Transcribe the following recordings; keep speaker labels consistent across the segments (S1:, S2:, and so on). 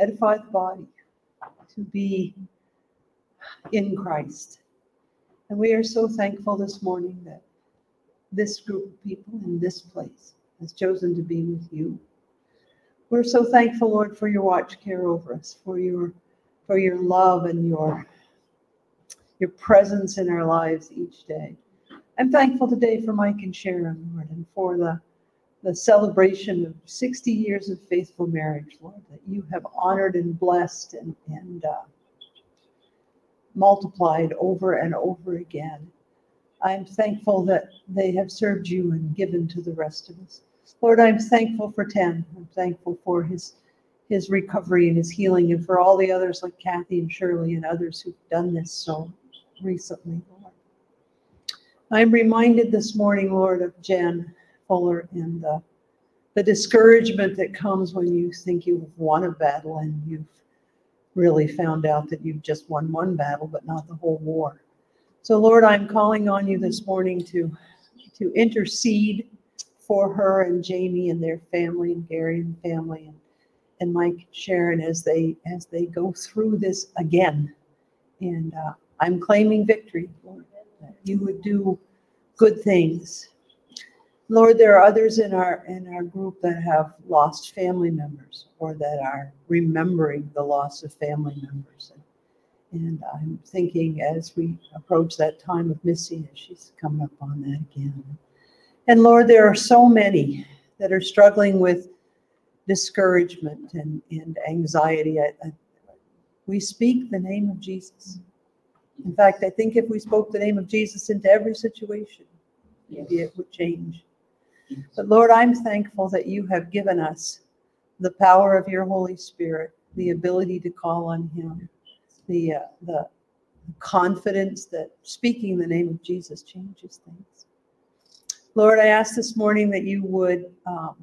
S1: edify the body, to be in Christ. And we are so thankful this morning that this group of people in this place has chosen to be with you. We're so thankful, Lord, for your watch care over us, for your for your love and your your presence in our lives each day. I'm thankful today for Mike and Sharon, Lord, and for the the celebration of 60 years of faithful marriage, Lord, that you have honored and blessed and, and uh, multiplied over and over again. I'm thankful that they have served you and given to the rest of us. Lord, I'm thankful for Tim. I'm thankful for his his recovery and his healing, and for all the others like Kathy and Shirley and others who've done this so recently, Lord. I'm reminded this morning, Lord, of Jen And the, the discouragement that comes when you think you've won a battle and you've really found out that you've just won one battle, but not the whole war. So, Lord, I'm calling on you this morning to, to intercede for her and Jamie and their family and Gary and family and, and Mike and Sharon as they as they go through this again. And uh, I'm claiming victory, Lord, that you would do good things. Lord, there are others in our in our group that have lost family members or that are remembering the loss of family members. And, and I'm thinking as we approach that time of Missy, as she's coming up on that again. And Lord, there are so many that are struggling with discouragement and, and anxiety. I, I, we speak the name of Jesus. In fact, I think if we spoke the name of Jesus into every situation, maybe it would change. But Lord, I'm thankful that you have given us the power of your Holy Spirit, the ability to call on Him, the uh, the confidence that speaking the name of Jesus changes things. Lord, I ask this morning that you would um,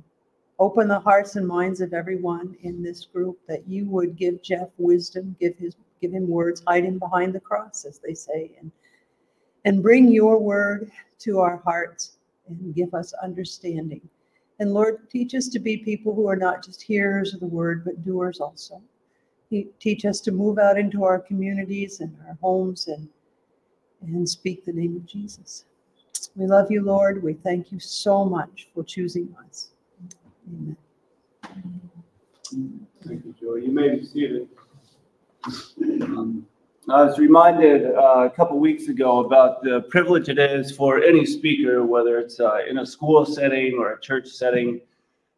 S1: open the hearts and minds of everyone in this group, that you would give Jeff wisdom, give his give him words, hide him behind the cross, as they say, and and bring your word to our hearts and give us understanding. And Lord, teach us to be people who are not just hearers of the word, but doers also. Teach us to move out into our communities and our homes and, and speak the name of Jesus. We love you, Lord. We thank you so much for choosing us. Amen.
S2: Thank you, Joy. You may be seated. Um, I was reminded uh, a couple weeks ago about the privilege it is for any speaker, whether it's uh, in a school setting or a church setting,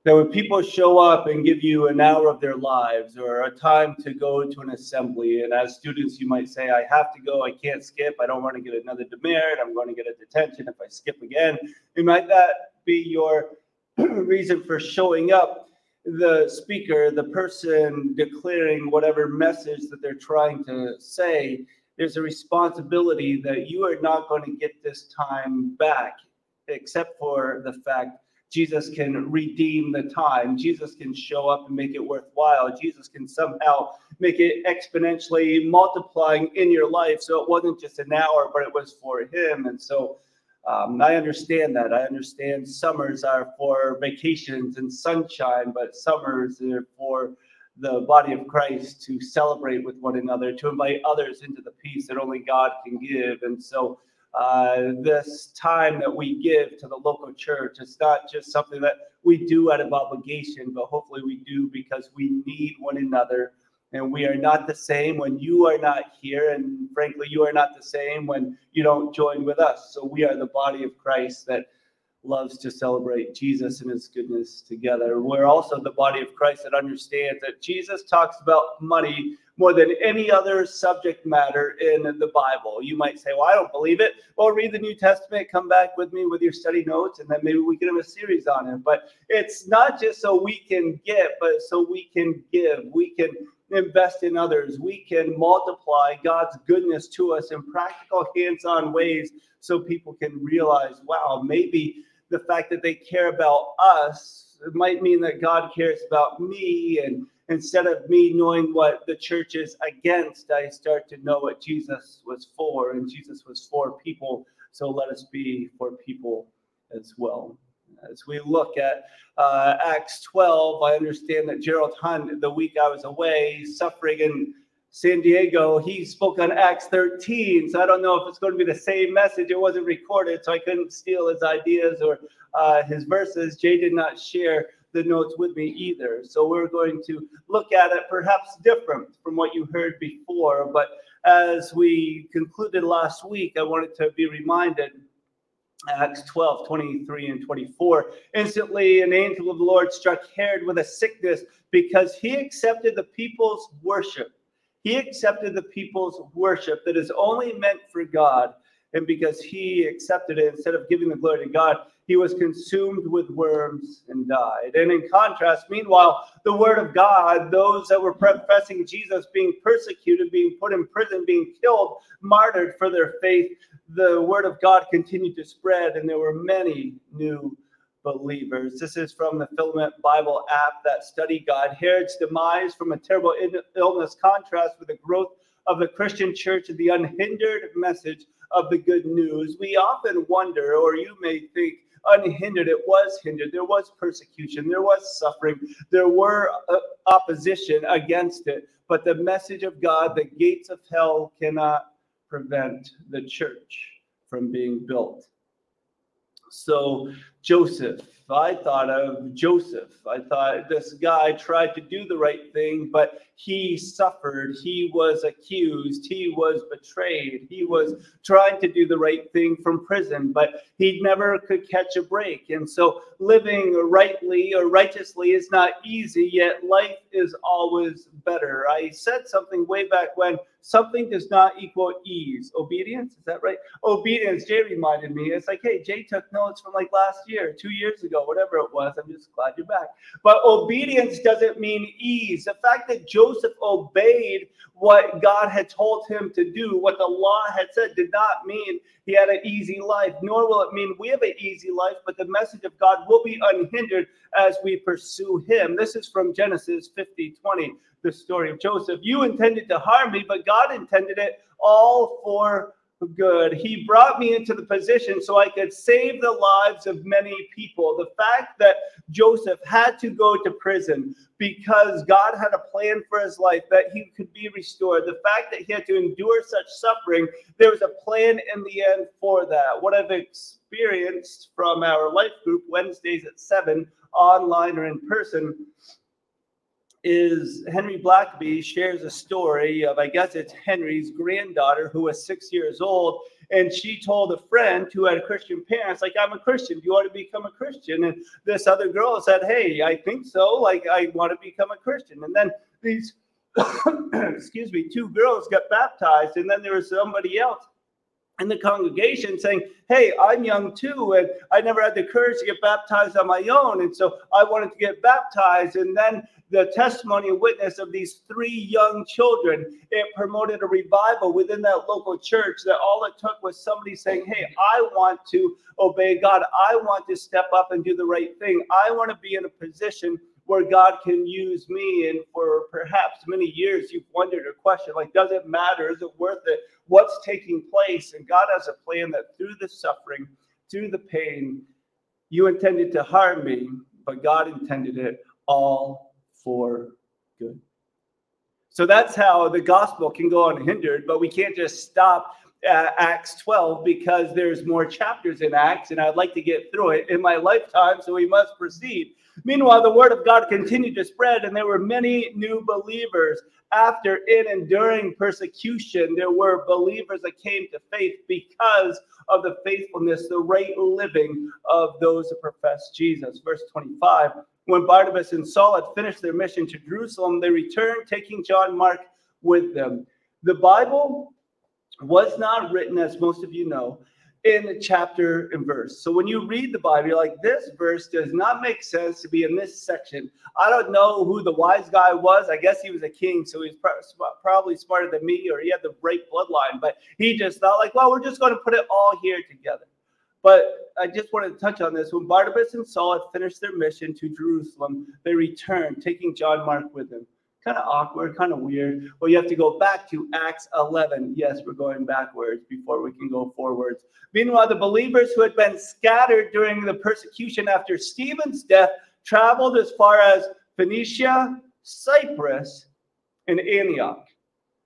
S2: that when people show up and give you an hour of their lives or a time to go to an assembly, and as students, you might say, I have to go, I can't skip, I don't want to get another demerit, I'm going to get a detention if I skip again. It might that be your reason for showing up the speaker, the person declaring whatever message that they're trying to say, there's a responsibility that you are not going to get this time back, except for the fact Jesus can redeem the time. Jesus can show up and make it worthwhile. Jesus can somehow make it exponentially multiplying in your life. So it wasn't just an hour, but it was for him. And so um, I understand that. I understand summers are for vacations and sunshine, but summers are for the body of Christ to celebrate with one another, to invite others into the peace that only God can give. And so, uh, this time that we give to the local church, it's not just something that we do out of obligation, but hopefully we do because we need one another and we are not the same when you are not here and frankly you are not the same when you don't join with us. So we are the body of christ that loves to celebrate jesus and his goodness together. We're also the body of christ that understands that jesus talks about money more than any other subject matter in the bible. You might say well i don't believe it. Well read the new testament come back with me with your study notes and then maybe we can have a series on it. But it's not just so we can get but so we can give. We can invest in others. We can multiply God's goodness to us in practical, hands on ways so people can realize, wow, maybe the fact that they care about us it might mean that God cares about me. And instead of me knowing what the church is against, I start to know what Jesus was for. And Jesus was for people. So let us be for people as well. As we look at uh, Acts 12, I understand that Gerald Hunt, the week I was away suffering in San Diego, he spoke on Acts 13. So I don't know if it's going to be the same message. It wasn't recorded, so I couldn't steal his ideas or uh, his verses. Jay did not share the notes with me either. So we're going to look at it perhaps different from what you heard before. But as we concluded last week, I wanted to be reminded Acts 12, 23 and 24. Instantly, an angel of the Lord struck Herod with a sickness because he accepted the people's worship. He accepted the people's worship that is only meant for God. And because he accepted it, instead of giving the glory to God, he was consumed with worms and died. And in contrast, meanwhile, the word of God, those that were professing Jesus being persecuted, being put in prison, being killed, martyred for their faith, the word of God continued to spread, and there were many new believers. This is from the Filament Bible app that study God. Herod's demise from a terrible illness contrasts with the growth of the Christian church and the unhindered message of the good news. We often wonder, or you may think, unhindered. It was hindered. There was persecution. There was suffering. There were uh, opposition against it. But the message of God, the gates of hell cannot prevent the church from being built. So Joseph. I thought of Joseph. I thought this guy tried to do the right thing, but he suffered. He was accused. He was betrayed. He was trying to do the right thing from prison, but he never could catch a break. And so living rightly or righteously is not easy, yet life is always better. I said something way back when something does not equal ease. Obedience, is that right? Obedience, Jay reminded me. It's like, hey, Jay took notes from like last year, two years ago, whatever it was. I'm just glad you're back. But obedience doesn't mean ease. The fact that Joseph obeyed what God had told him to do, what the law had said, did not mean he had an easy life, nor will it mean we have an easy life, but the message of God will be unhindered as we pursue him. This is from Genesis 50 20, the story of Joseph. You intended to harm me, but God intended it all for good. He brought me into the position so I could save the lives of many people. The fact that Joseph had to go to prison because God had a plan for his life that he could be restored, the fact that he had to endure such suffering, there was a plan in the end for that. What I've experienced from our life group Wednesdays at 7 online or in person is Henry Blackaby shares a story of, I guess it's Henry's granddaughter who was six years old. And she told a friend who had Christian parents, like, I'm a Christian. Do you want to become a Christian? And this other girl said, Hey, I think so. Like, I want to become a Christian. And then these, excuse me, two girls got baptized. And then there was somebody else in the congregation saying, Hey, I'm young too, and I never had the courage to get baptized on my own. And so I wanted to get baptized. And then the testimony and witness of these three young children, it promoted a revival within that local church that all it took was somebody saying, Hey, I want to obey God. I want to step up and do the right thing. I want to be in a position where God can use me. And for perhaps many years, you've wondered or questioned, like, does it matter? Is it worth it? What's taking place? And God has a plan that through the suffering, through the pain, you intended to harm me, but God intended it all for good. So that's how the gospel can go unhindered, but we can't just stop Acts 12 because there's more chapters in Acts, and I'd like to get through it in my lifetime, so we must proceed. Meanwhile, the word of God continued to spread, and there were many new believers. After, in, and during persecution, there were believers that came to faith because of the faithfulness, the right living of those who profess Jesus. Verse 25 when Barnabas and Saul had finished their mission to Jerusalem, they returned, taking John Mark with them. The Bible was not written, as most of you know, in chapter and verse. So when you read the Bible, you're like, this verse does not make sense to be in this section. I don't know who the wise guy was. I guess he was a king, so he's probably smarter than me, or he had the great bloodline. But he just thought, like, well, we're just going to put it all here together. But I just wanted to touch on this. When Barnabas and Saul had finished their mission to Jerusalem, they returned, taking John Mark with them. Kind of awkward, kind of weird. Well, you have to go back to Acts 11. Yes, we're going backwards before we can go forwards. Meanwhile, the believers who had been scattered during the persecution after Stephen's death traveled as far as Phoenicia, Cyprus, and Antioch.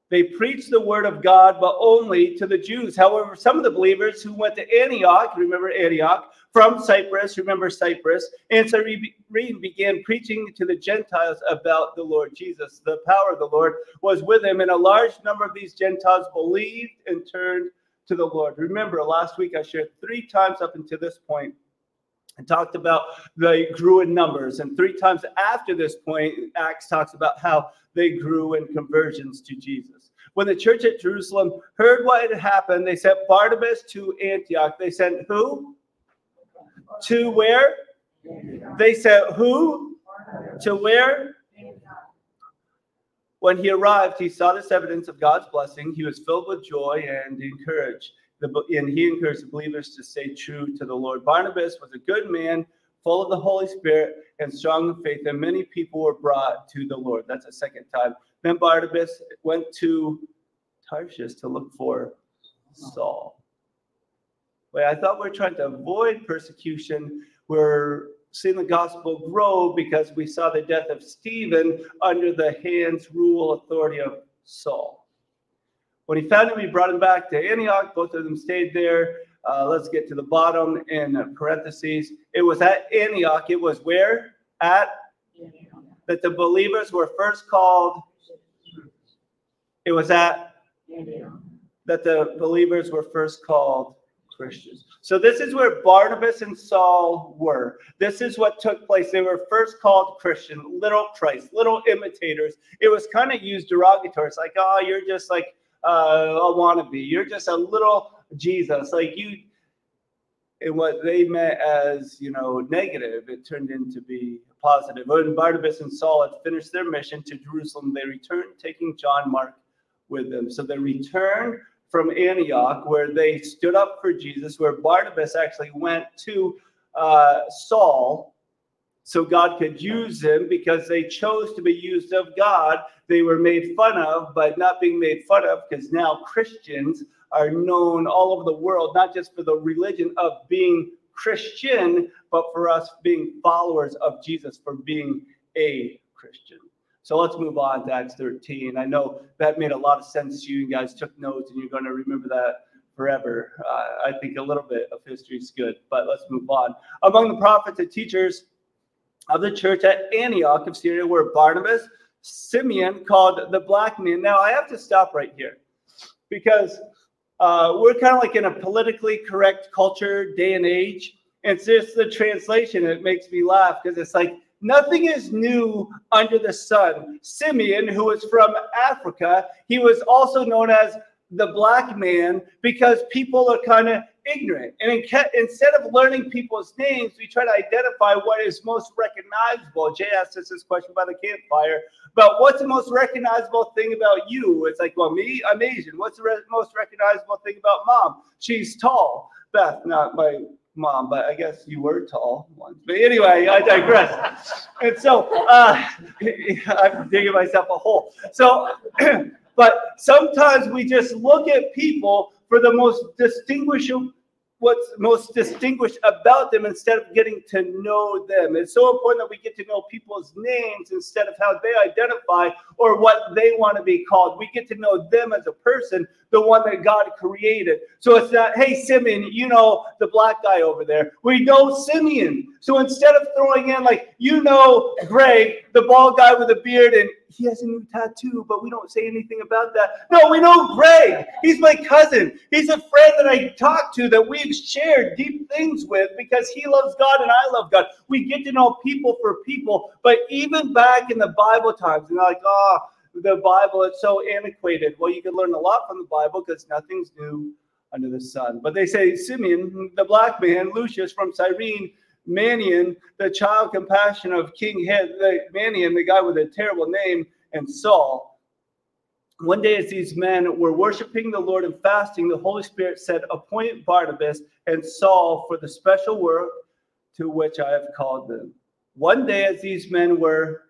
S2: They preached the word of God, but only to the Jews. However, some of the believers who went to Antioch, remember Antioch, from Cyprus, remember Cyprus, and Cyrene began preaching to the Gentiles about the Lord Jesus. The power of the Lord was with him, and a large number of these Gentiles believed and turned to the Lord. Remember, last week I shared three times up until this point and talked about they grew in numbers. And three times after this point, Acts talks about how they grew in conversions to Jesus. When the church at Jerusalem heard what had happened, they sent Barnabas to Antioch. They sent who? To where? They said, who? To where? When he arrived, he saw this evidence of God's blessing. He was filled with joy and encouraged. And he encouraged the believers to stay true to the Lord. Barnabas was a good man, full of the Holy Spirit and strong in faith, and many people were brought to the Lord. That's a second time. Then Barnabas went to Tarshish to look for Saul. Wait, I thought we are trying to avoid persecution. We're seeing the gospel grow because we saw the death of Stephen under the hands, rule, authority of Saul. When he found him, he brought him back to Antioch. Both of them stayed there. Uh, let's get to the bottom in parentheses. It was at Antioch. It was where? At? That the believers were first called. It was at? That the believers were first called Christians. So this is where Barnabas and Saul were. This is what took place. They were first called Christian, little Christ, little imitators. It was kind of used derogatory. It's like, oh, you're just like uh, a wannabe. You're just a little Jesus. Like you, and what they meant as you know negative, it turned into be positive. When Barnabas and Saul had finished their mission to Jerusalem, they returned, taking John Mark with them. So they returned from Antioch, where they stood up for Jesus, where Barnabas actually went to uh, Saul so God could use him because they chose to be used of God. They were made fun of, but not being made fun of because now Christians are known all over the world, not just for the religion of being Christian, but for us being followers of Jesus, for being a Christian. So let's move on to Acts 13. I know that made a lot of sense to you. You guys took notes and you're going to remember that forever. Uh, I think a little bit of history is good, but let's move on. Among the prophets and teachers of the church at Antioch of Syria were Barnabas, Simeon, called the black man. Now, I have to stop right here because uh, we're kind of like in a politically correct culture, day and age. And it's just the translation. It makes me laugh because it's like Nothing is new under the sun. Simeon, who was from Africa, he was also known as the black man because people are kind of ignorant. And in instead of learning people's names, we try to identify what is most recognizable. Jay asked us this question by the campfire about what's the most recognizable thing about you? It's like, well, me, I'm Asian. What's the re- most recognizable thing about mom? She's tall. Beth, not my mom, but I guess you were tall once. But anyway, I digress. and so uh, I'm digging myself a hole. So, but sometimes we just look at people for the most distinguishable what's most distinguished about them instead of getting to know them. It's so important that we get to know people's names instead of how they identify or what they want to be called. We get to know them as a person, the one that God created. So it's not, hey, Simeon, you know the black guy over there. We know Simeon. So instead of throwing in, like, you know Greg, the bald guy with a beard, and he has a new tattoo, but we don't say anything about that. No, we know Greg. He's my cousin. He's a friend that I talk to that we've shared deep things with because he loves God and I love God. We get to know people for people. But even back in the Bible times, and like, oh, the Bible, it's so antiquated. Well, you can learn a lot from the Bible because nothing's new under the sun. But they say Simeon, the black man, Lucius from Cyrene, Manaen, the child compassion of King Manaen, the guy with a terrible name, and Saul. One day, as these men were worshiping the Lord and fasting, the Holy Spirit said, Appoint Barnabas and Saul for the special work to which I have called them. One day, as these men were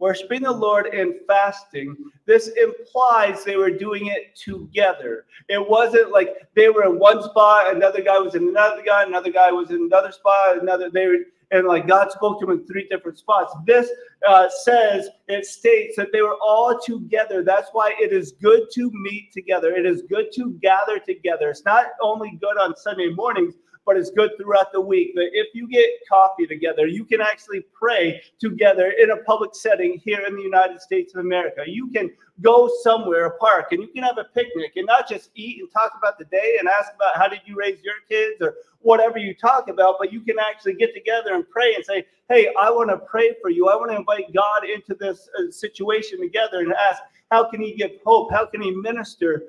S2: worshiping the Lord and fasting, this implies they were doing it together. It wasn't like they were in one spot, another guy was in another guy, another guy was in another spot, another they were and like God spoke to him in three different spots. This uh, says it states that they were all together. That's why it is good to meet together. It is good to gather together. It's not only good on Sunday mornings, but it's good throughout the week. That if you get coffee together, you can actually pray together in a public setting here in the United States of America. You can go somewhere, a park, and you can have a picnic and not just eat and talk about the day and ask about how did you raise your kids or whatever you talk about, but you can actually get together and pray and say, Hey, I want to pray for you. I want to invite God into this uh, situation together and ask, How can He give hope? How can He minister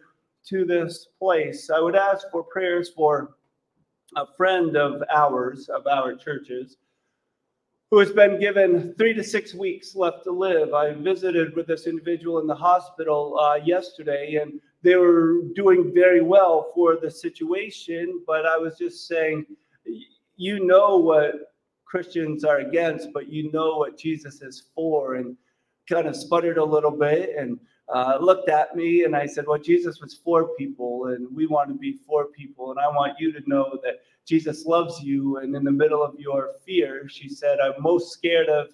S2: to this place? I would ask for prayers for a friend of ours, of our churches, who has been given three to six weeks left to live. I visited with this individual in the hospital uh, yesterday, and they were doing very well for the situation. But I was just saying, you know what Christians are against, but you know what Jesus is for, and kind of sputtered a little bit and uh, looked at me and I said, Well, Jesus was for people, and we want to be for people. And I want you to know that Jesus loves you. And in the middle of your fear, she said, I'm most scared of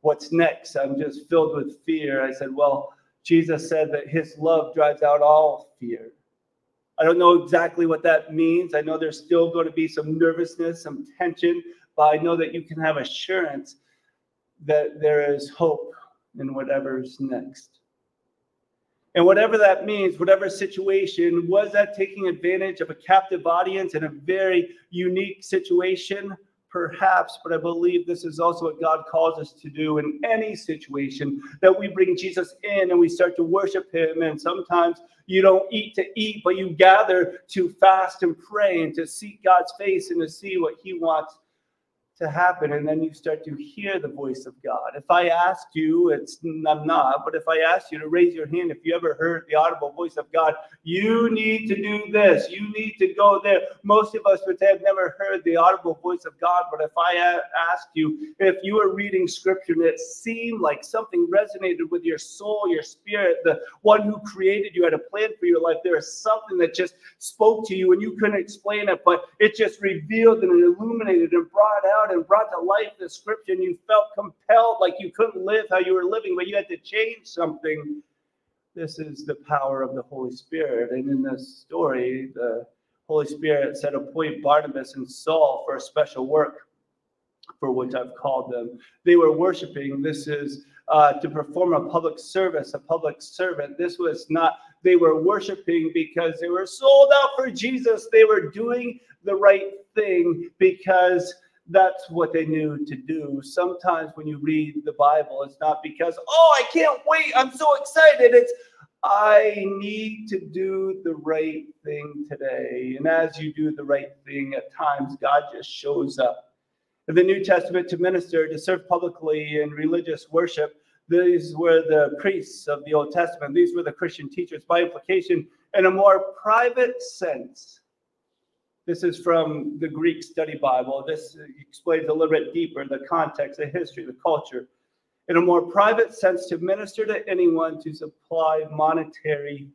S2: what's next. I'm just filled with fear. I said, Well, Jesus said that his love drives out all fear. I don't know exactly what that means. I know there's still going to be some nervousness, some tension, but I know that you can have assurance that there is hope in whatever's next. And whatever that means, whatever situation, was that taking advantage of a captive audience in a very unique situation? Perhaps, but I believe this is also what God calls us to do in any situation that we bring Jesus in and we start to worship Him. And sometimes you don't eat to eat, but you gather to fast and pray and to seek God's face and to see what He wants to happen and then you start to hear the voice of god. If i asked you it's i'm not but if i asked you to raise your hand if you ever heard the audible voice of god you need to do this you need to go there. Most of us would say i've never heard the audible voice of god but if i asked you if you were reading scripture and it seemed like something resonated with your soul your spirit the one who created you had a plan for your life there is something that just spoke to you and you couldn't explain it but it just revealed and illuminated and brought out and brought to life the scripture and you felt compelled like you couldn't live how you were living, but you had to change something. This is the power of the Holy Spirit. And in this story, the Holy Spirit said, appoint Barnabas and Saul for a special work for which I've called them. They were worshiping. This is uh, to perform a public service, a public servant. This was not, they were worshiping because they were sold out for Jesus. They were doing the right thing because that's what they knew to do. Sometimes when you read the Bible, it's not because, oh, I can't wait, I'm so excited. It's, I need to do the right thing today. And as you do the right thing, at times God just shows up. In the New Testament, to minister, to serve publicly in religious worship, these were the priests of the Old Testament. These were the Christian teachers. By implication, in a more private sense, this is from the Greek Study Bible. This explains a little bit deeper the context, the history, the culture. In a more private sense, to minister to anyone, to supply monetary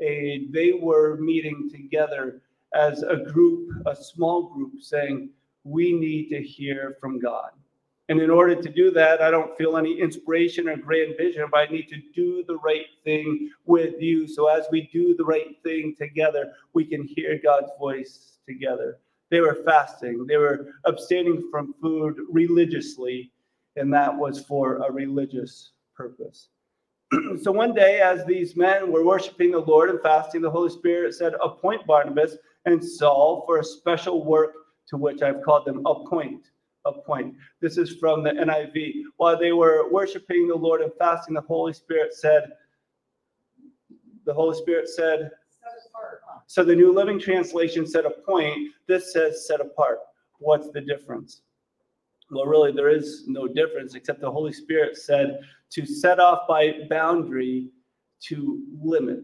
S2: aid, they were meeting together as a group, a small group, saying, We need to hear from God. And in order to do that, I don't feel any inspiration or grand vision, but I need to do the right thing with you. So as we do the right thing together, we can hear God's voice together. They were fasting, they were abstaining from food religiously, and that was for a religious purpose. so one day, as these men were worshiping the Lord and fasting, the Holy Spirit said, Appoint Barnabas and Saul for a special work to which I've called them. Appoint a point. This is from the NIV. While they were worshiping the Lord and fasting, the Holy Spirit said, the Holy Spirit said, so the New Living Translation said a point. This says set apart. What's the difference? Well, really, there is no difference except the Holy Spirit said to set off by boundary to limit.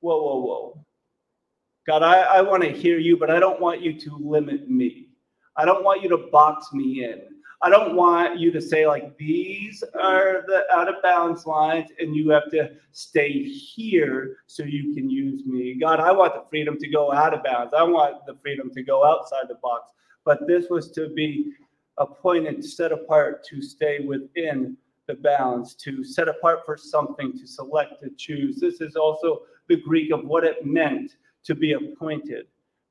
S2: Whoa, whoa, whoa. God, I, I want to hear you, but I don't want you to limit me. I don't want you to box me in. I don't want you to say, like, these are the out of bounds lines, and you have to stay here so you can use me. God, I want the freedom to go out of bounds. I want the freedom to go outside the box. But this was to be appointed, set apart to stay within the bounds, to set apart for something, to select, to choose. This is also the Greek of what it meant to be appointed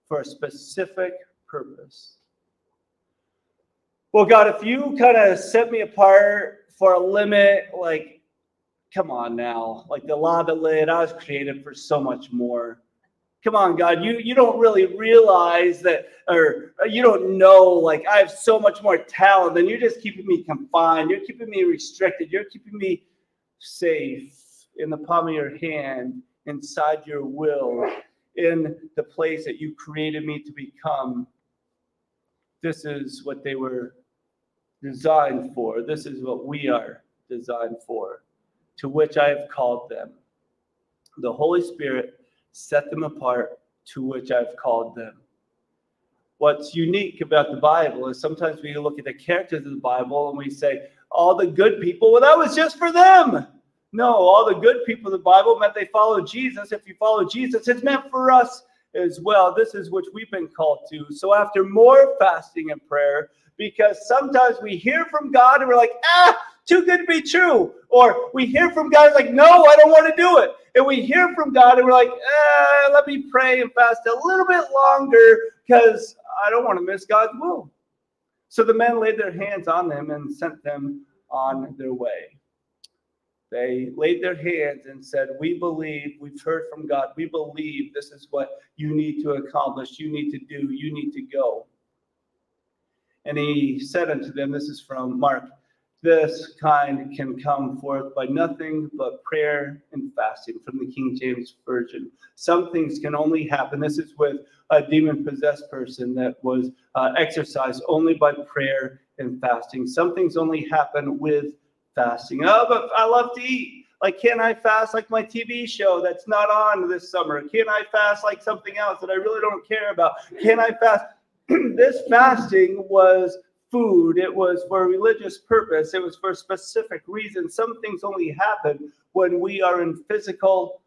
S2: for a specific purpose. Well, God, if you kind of set me apart for a limit, like, come on now, like the lava lid, I was created for so much more. Come on, God, you, you don't really realize that, or, or you don't know, like, I have so much more talent than you're just keeping me confined. You're keeping me restricted. You're keeping me safe in the palm of your hand, inside your will, in the place that you created me to become. This is what they were designed for. This is what we are designed for, to which I have called them. The Holy Spirit set them apart, to which I've called them. What's unique about the Bible is sometimes we look at the characters of the Bible and we say, all the good people, well, that was just for them. No, all the good people of the Bible meant they followed Jesus. If you follow Jesus, it's meant for us as well. This is which we've been called to. So after more fasting and prayer, because sometimes we hear from God and we're like, ah, too good to be true. Or we hear from God, like, no, I don't want to do it. And we hear from God and we're like, eh, let me pray and fast a little bit longer because I don't want to miss God's will. So the men laid their hands on them and sent them on their way. They laid their hands and said, We believe, we've heard from God, we believe this is what you need to accomplish, you need to do, you need to go. And he said unto them, This is from Mark, this kind can come forth by nothing but prayer and fasting from the King James Version. Some things can only happen. This is with a demon possessed person that was uh, exorcised only by prayer and fasting. Some things only happen with fasting. Oh, but I love to eat. Like, can I fast like my TV show that's not on this summer? Can I fast like something else that I really don't care about? Can I fast? this fasting was food, it was for a religious purpose, it was for a specific reason. Some things only happen when we are in physical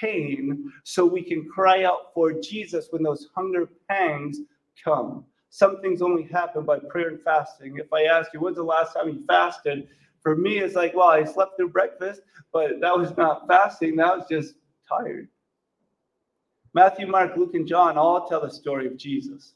S2: pain, so we can cry out for Jesus when those hunger pangs come. Some things only happen by prayer and fasting. If I ask you, when's the last time you fasted? For me, it's like, well, I slept through breakfast, but that was not fasting, that was just tired. Matthew, Mark, Luke, and John all tell the story of Jesus.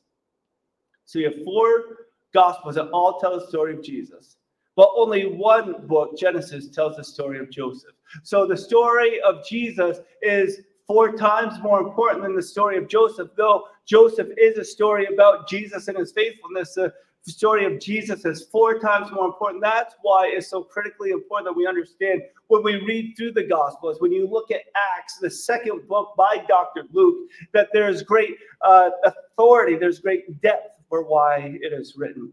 S2: So you have four gospels that all tell the story of Jesus. But only one book, Genesis, tells the story of Joseph. So the story of Jesus is four times more important than the story of Joseph, though Joseph is a story about Jesus and his faithfulness. The story of Jesus is four times more important. That's why it's so critically important that we understand when we read through the Gospels, when you look at Acts, the second book by Dr. Luke, that there's great uh, authority, there's great depth for why it is written.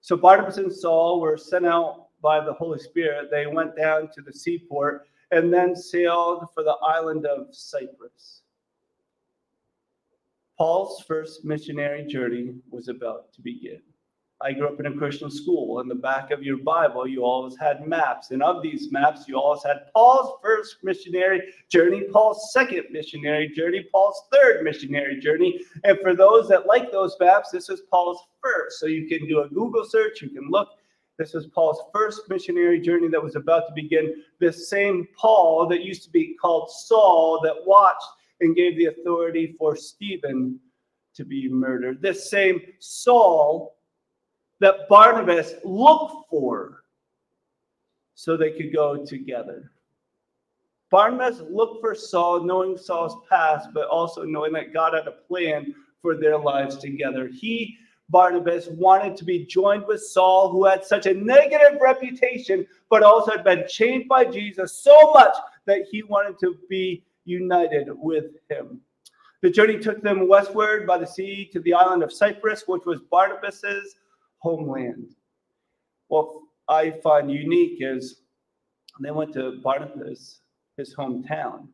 S2: So Barnabas and Saul were sent out by the Holy Spirit. They went down to the seaport and then sailed for the island of Cyprus. Paul's first missionary journey was about to begin. I grew up in a Christian school. In the back of your Bible, you always had maps. And of these maps, you always had Paul's first missionary journey, Paul's second missionary journey, Paul's third missionary journey. And for those that like those maps, this is Paul's first. So you can do a Google search, you can look. This was Paul's first missionary journey that was about to begin. This same Paul that used to be called Saul that watched and gave the authority for Stephen to be murdered. This same Saul that Barnabas looked for so they could go together. Barnabas looked for Saul, knowing Saul's past, but also knowing that God had a plan for their lives together. He, Barnabas, wanted to be joined with Saul, who had such a negative reputation, but also had been changed by Jesus so much that he wanted to be united with him. The journey took them westward by the sea to the island of Cyprus, which was Barnabas's homeland. What I find unique is they went to Barnabas, his hometown,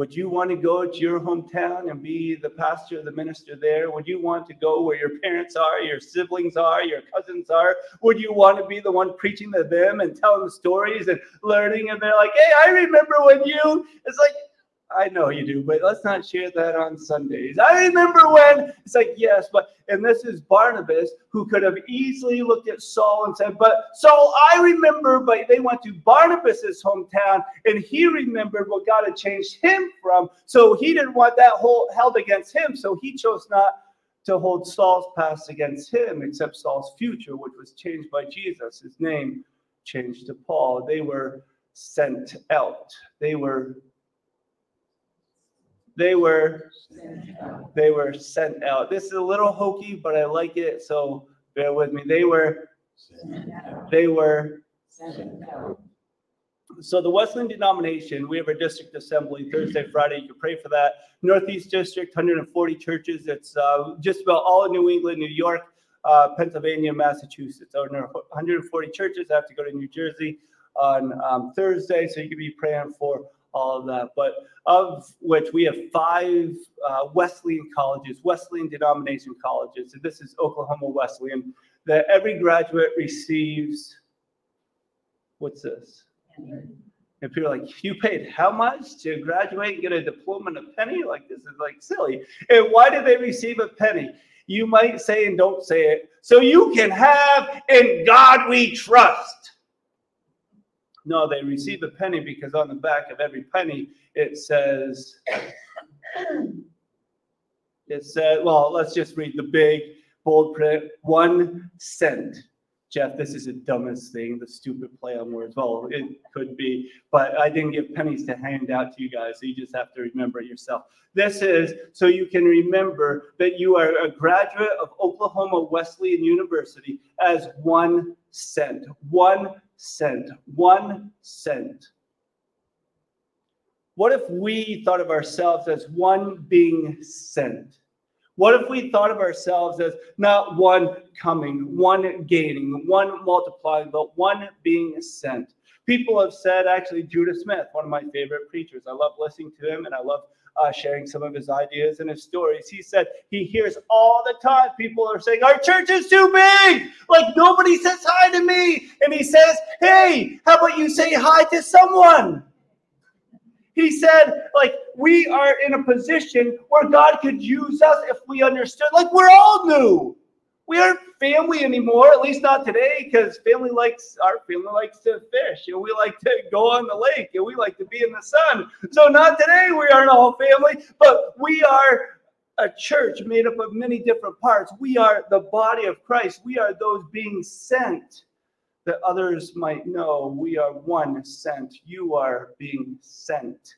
S2: Would you want to go to your hometown and be the pastor the minister there? Would you want to go where your parents are, your siblings are, your cousins are? Would you want to be the one preaching to them and telling stories and learning? And they're like, hey, I remember when you. It's like, I know you do, but let's not share that on Sundays. I remember when it's like, yes, but and this is Barnabas who could have easily looked at Saul and said, But Saul, I remember, but they went to Barnabas's hometown and he remembered what God had changed him from. So he didn't want that whole held against him. So he chose not to hold Saul's past against him, except Saul's future, which was changed by Jesus. His name changed to Paul. They were sent out. They were they were they were sent out. This is a little hokey, but I like it, so bear with me. They were they were so the Wesleyan denomination, we have our district assembly Thursday, Friday. You can pray for that. Northeast District, 140 churches. It's uh, just about all of New England, New York, uh, Pennsylvania, Massachusetts. So 140 churches. I have to go to New Jersey on um, Thursday, so you can be praying for all of that. But of which we have five uh, Wesleyan colleges, Wesleyan denomination colleges. And this is Oklahoma Wesleyan. That every graduate receives. What's this? And people are like, you paid how much to graduate and get a diploma and a penny? Like, this is like silly. And why did they receive a penny? You might say and don't say it. So you can have in God we trust. No, they receive a penny because on the back of every penny it says, it said, well, let's just read the big bold print one cent. Jeff, this is the dumbest thing, the stupid play on words. Well, it could be, but I didn't give pennies to hand out to you guys, so you just have to remember it yourself. This is so you can remember that you are a graduate of Oklahoma Wesleyan University as one cent. One cent. One cent. What if we thought of ourselves as one being sent? What if we thought of ourselves as not one coming, one gaining, one multiplying, but one being sent? People have said, actually, Judah Smith, one of my favorite preachers. I love listening to him and I love uh, sharing some of his ideas and his stories. He said he hears all the time people are saying, Our church is too big. Like nobody says hi to me. And he says, Hey, how about you say hi to someone? He said, like, we are in a position where God could use us if we understood. Like, we're all new. We aren't family anymore, at least not today, because family likes our family likes to fish and we like to go on the lake and we like to be in the sun. So not today we aren't all family, but we are a church made up of many different parts. We are the body of Christ. We are those being sent that others might know we are one sent. You are being sent.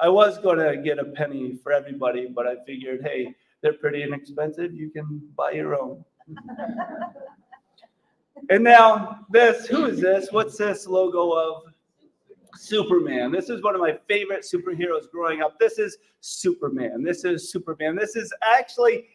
S2: I was going to get a penny for everybody, but I figured, hey, they're pretty inexpensive. You can buy your own. and now, this who is this? What's this logo of? Superman. This is one of my favorite superheroes growing up. This is Superman. This is Superman. This is actually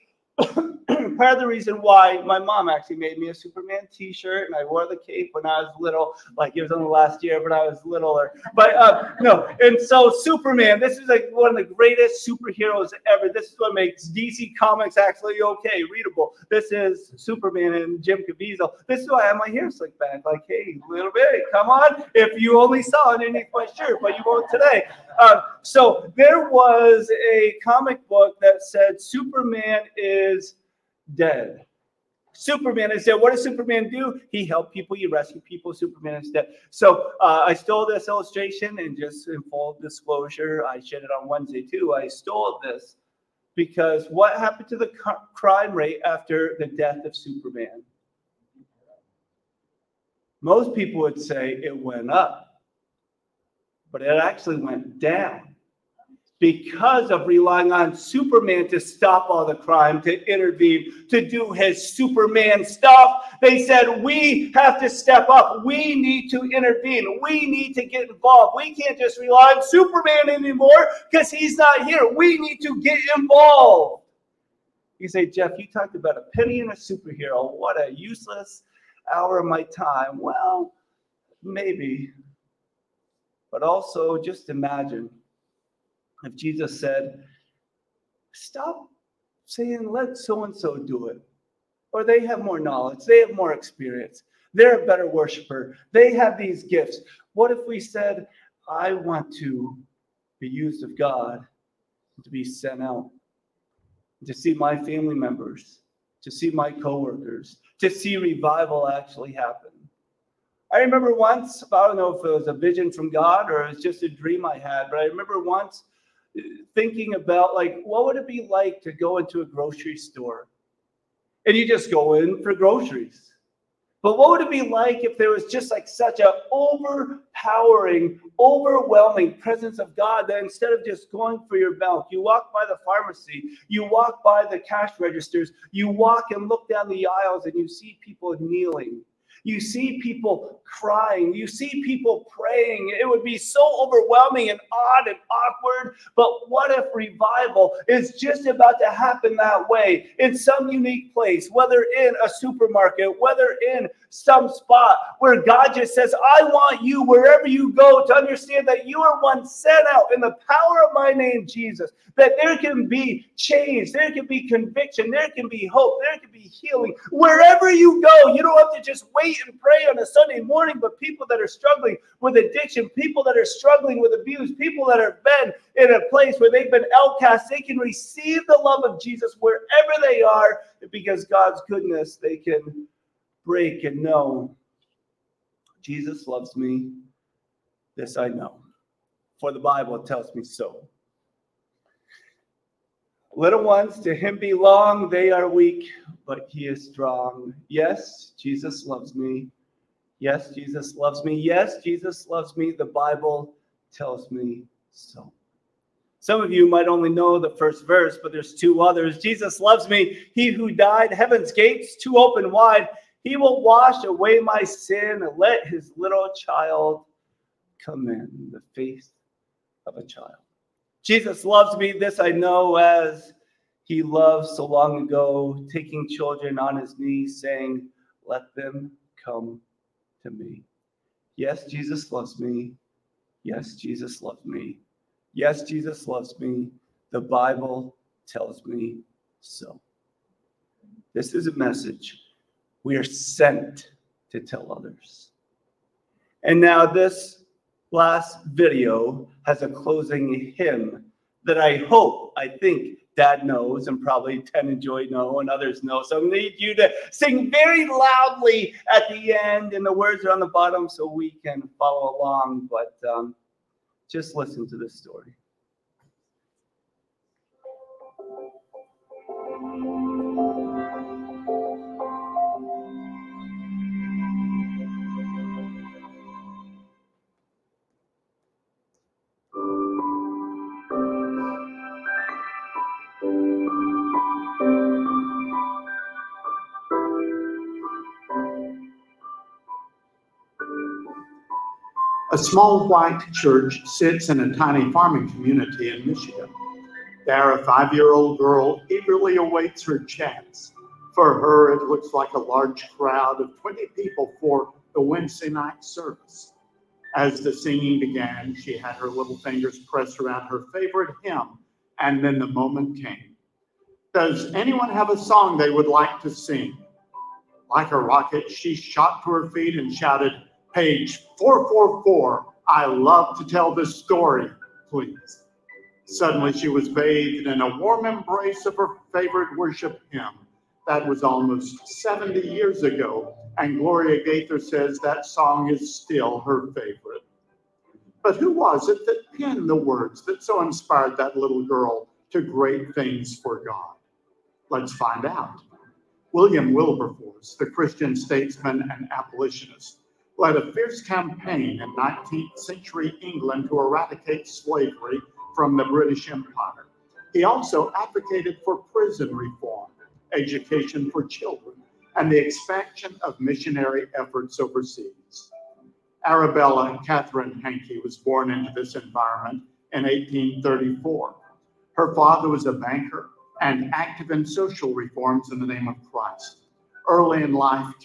S2: part of the reason why my mom actually made me a Superman T-shirt, and I wore the cape when I was little. Like it was only last year, but I was littler. But uh, no, and so Superman. This is like one of the greatest superheroes ever. This is what makes DC Comics actually okay, readable. This is Superman and Jim Caviezel. This is why I have my hair slicked back. Like, hey, little bit, come on. If you only saw it underneath my shirt, but you won't today. Uh, so there was a comic book that said Superman is dead. Superman is dead. What does Superman do? He helped people, he rescued people. Superman is dead. So uh, I stole this illustration, and just in full disclosure, I shared it on Wednesday too. I stole this because what happened to the crime rate after the death of Superman? Most people would say it went up, but it actually went down because of relying on Superman to stop all the crime, to intervene, to do his Superman stuff. They said, We have to step up. We need to intervene. We need to get involved. We can't just rely on Superman anymore because he's not here. We need to get involved. You say, Jeff, you talked about a penny and a superhero. What a useless hour of my time. Well, maybe. But also, just imagine if Jesus said, Stop saying, let so and so do it, or they have more knowledge, they have more experience, they're a better worshiper, they have these gifts. What if we said, I want to be used of God to be sent out, to see my family members, to see my coworkers, to see revival actually happen? I remember once, I don't know if it was a vision from God or it was just a dream I had, but I remember once thinking about like what would it be like to go into a grocery store? And you just go in for groceries. But what would it be like if there was just like such a overpowering overwhelming presence of god that instead of just going for your milk you walk by the pharmacy you walk by the cash registers you walk and look down the aisles and you see people kneeling you see people crying. You see people praying. It would be so overwhelming and odd and awkward. But what if revival is just about to happen that way in some unique place, whether in a supermarket, whether in some spot where God just says, I want you wherever you go to understand that you are one sent out in the power of my name, Jesus, that there can be change, there can be conviction, there can be hope, there can be healing. Wherever you go, you don't have to just wait and pray on a Sunday morning, but people that are struggling with addiction, people that are struggling with abuse, people that have been in a place where they've been outcast, they can receive the love of Jesus wherever they are because God's goodness, they can break and know Jesus loves me. This I know, for the Bible tells me so. Little ones, to him belong, they are weak, but he is strong. Yes, Jesus loves me. Yes, Jesus loves me. Yes, Jesus loves me. The Bible tells me so. Some of you might only know the first verse, but there's two others. Jesus loves me. He who died, heaven's gates to open wide. He will wash away my sin and let his little child come in, the faith of a child. Jesus loves me. This I know as he loved so long ago, taking children on his knees, saying, Let them come to me. Yes, Jesus loves me. Yes, Jesus loves me. Yes, Jesus loves me. The Bible tells me so. This is a message we are sent to tell others. And now, this last video has a closing hymn that I hope, I think Dad knows, and probably Ten and Joy know, and others know. So I need you to sing very loudly at the end, and the words are on the bottom so we can follow along. But um, just listen to this story.
S3: Small white church sits in a tiny farming community in Michigan. There, a five year old girl eagerly awaits her chance. For her, it looks like a large crowd of 20 people for the Wednesday night service. As the singing began, she had her little fingers pressed around her favorite hymn, and then the moment came. Does anyone have a song they would like to sing? Like a rocket, she shot to her feet and shouted, Page 444, I love to tell this story, please. Suddenly, she was bathed in a warm embrace of her favorite worship hymn. That was almost 70 years ago, and Gloria Gaither says that song is still her favorite. But who was it that penned the words that so inspired that little girl to great things for God? Let's find out. William Wilberforce, the Christian statesman and abolitionist, led a fierce campaign in 19th century England to eradicate slavery from the British Empire. He also advocated for prison reform, education for children, and the expansion of missionary efforts overseas. Arabella Catherine Hankey was born into this environment in 1834. Her father was a banker and active in social reforms in the name of Christ. Early in life,